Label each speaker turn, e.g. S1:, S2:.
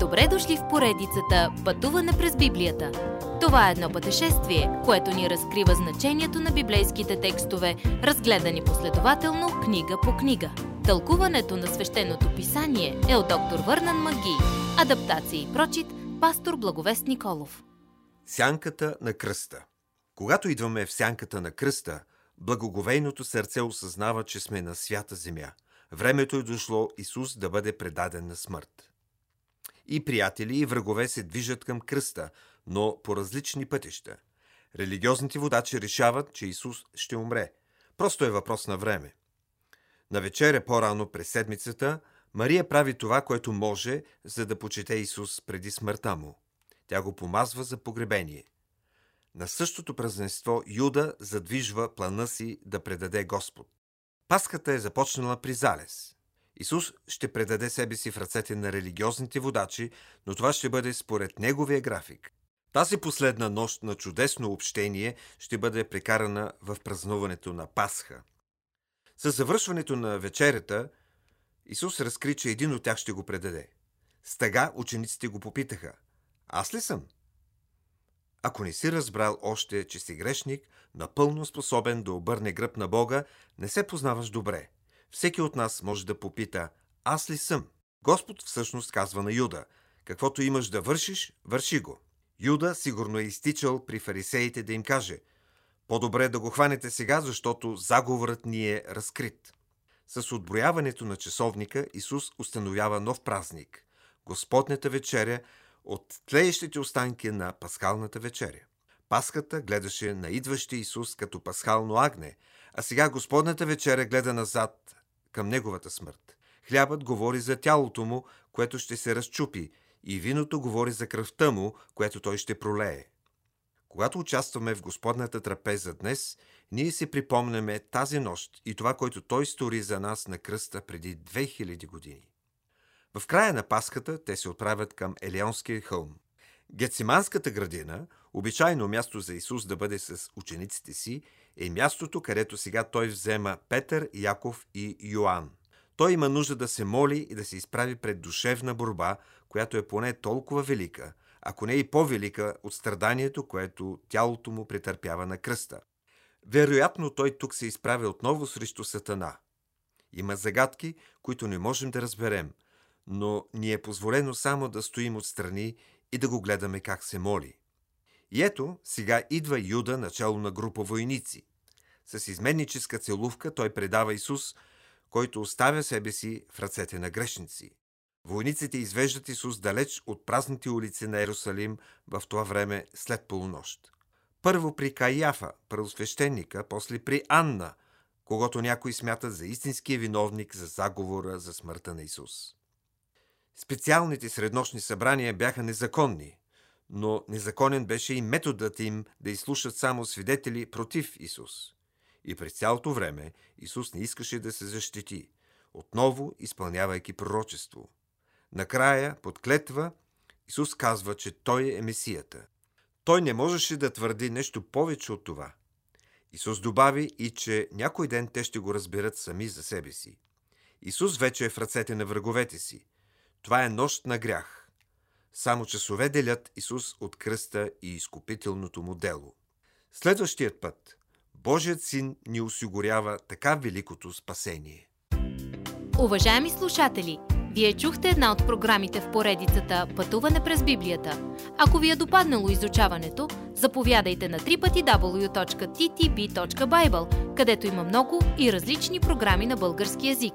S1: Добре дошли в поредицата Пътуване през Библията. Това е едно пътешествие, което ни разкрива значението на библейските текстове, разгледани последователно книга по книга. Тълкуването на свещеното писание е от доктор Върнан Маги. Адаптация и прочит, пастор Благовест Николов.
S2: Сянката на кръста Когато идваме в сянката на кръста, благоговейното сърце осъзнава, че сме на свята земя. Времето е дошло Исус да бъде предаден на смърт. И приятели, и врагове се движат към кръста, но по различни пътища. Религиозните водачи решават, че Исус ще умре. Просто е въпрос на време. На вечеря по-рано през седмицата, Мария прави това, което може, за да почете Исус преди смъртта му. Тя го помазва за погребение. На същото празненство Юда задвижва плана си да предаде Господ. Паската е започнала при залез. Исус ще предаде себе си в ръцете на религиозните водачи, но това ще бъде според неговия график. Тази последна нощ на чудесно общение ще бъде прекарана в празнуването на Пасха. С завършването на вечерята, Исус разкри, че един от тях ще го предаде. С тъга учениците го попитаха. Аз ли съм? Ако не си разбрал още, че си грешник, напълно способен да обърне гръб на Бога, не се познаваш добре. Всеки от нас може да попита, аз ли съм? Господ всъщност казва на Юда, каквото имаш да вършиш, върши го. Юда сигурно е изтичал при фарисеите да им каже, по-добре да го хванете сега, защото заговорът ни е разкрит. С отброяването на часовника Исус установява нов празник – Господнята вечеря от тлеещите останки на пасхалната вечеря. Пасхата гледаше на идващия Исус като пасхално агне, а сега Господната вечеря гледа назад към неговата смърт. Хлябът говори за тялото му, което ще се разчупи, и виното говори за кръвта му, което той ще пролее. Когато участваме в Господната трапеза днес, ние си припомняме тази нощ и това, което той стори за нас на кръста преди 2000 години. В края на Пасхата те се отправят към Елеонския хълм. Гециманската градина, обичайно място за Исус да бъде с учениците си, е мястото, където сега той взема Петър, Яков и Йоанн. Той има нужда да се моли и да се изправи пред душевна борба, която е поне толкова велика, ако не и по-велика от страданието, което тялото му претърпява на кръста. Вероятно той тук се изправя отново срещу Сатана. Има загадки, които не можем да разберем, но ни е позволено само да стоим отстрани и да го гледаме как се моли. И ето, сега идва Юда, начало на група войници. С изменническа целувка той предава Исус, който оставя себе си в ръцете на грешници. Войниците извеждат Исус далеч от празните улици на Ерусалим в това време след полунощ. Първо при Каяфа, правосвещеника, после при Анна, когато някой смятат за истинския виновник за заговора за смъртта на Исус. Специалните среднощни събрания бяха незаконни, но незаконен беше и методът им да изслушат само свидетели против Исус. И през цялото време Исус не искаше да се защити, отново изпълнявайки пророчество. Накрая, под клетва, Исус казва, че Той е Месията. Той не можеше да твърди нещо повече от това. Исус добави и, че някой ден те ще го разберат сами за себе си. Исус вече е в ръцете на враговете си. Това е нощ на грях. Само часове делят Исус от кръста и изкупителното му дело. Следващият път Божият син ни осигурява така великото спасение.
S1: Уважаеми слушатели, вие чухте една от програмите в поредицата Пътуване през Библията. Ако ви е допаднало изучаването, заповядайте на www.ttb.bible, където има много и различни програми на български язик.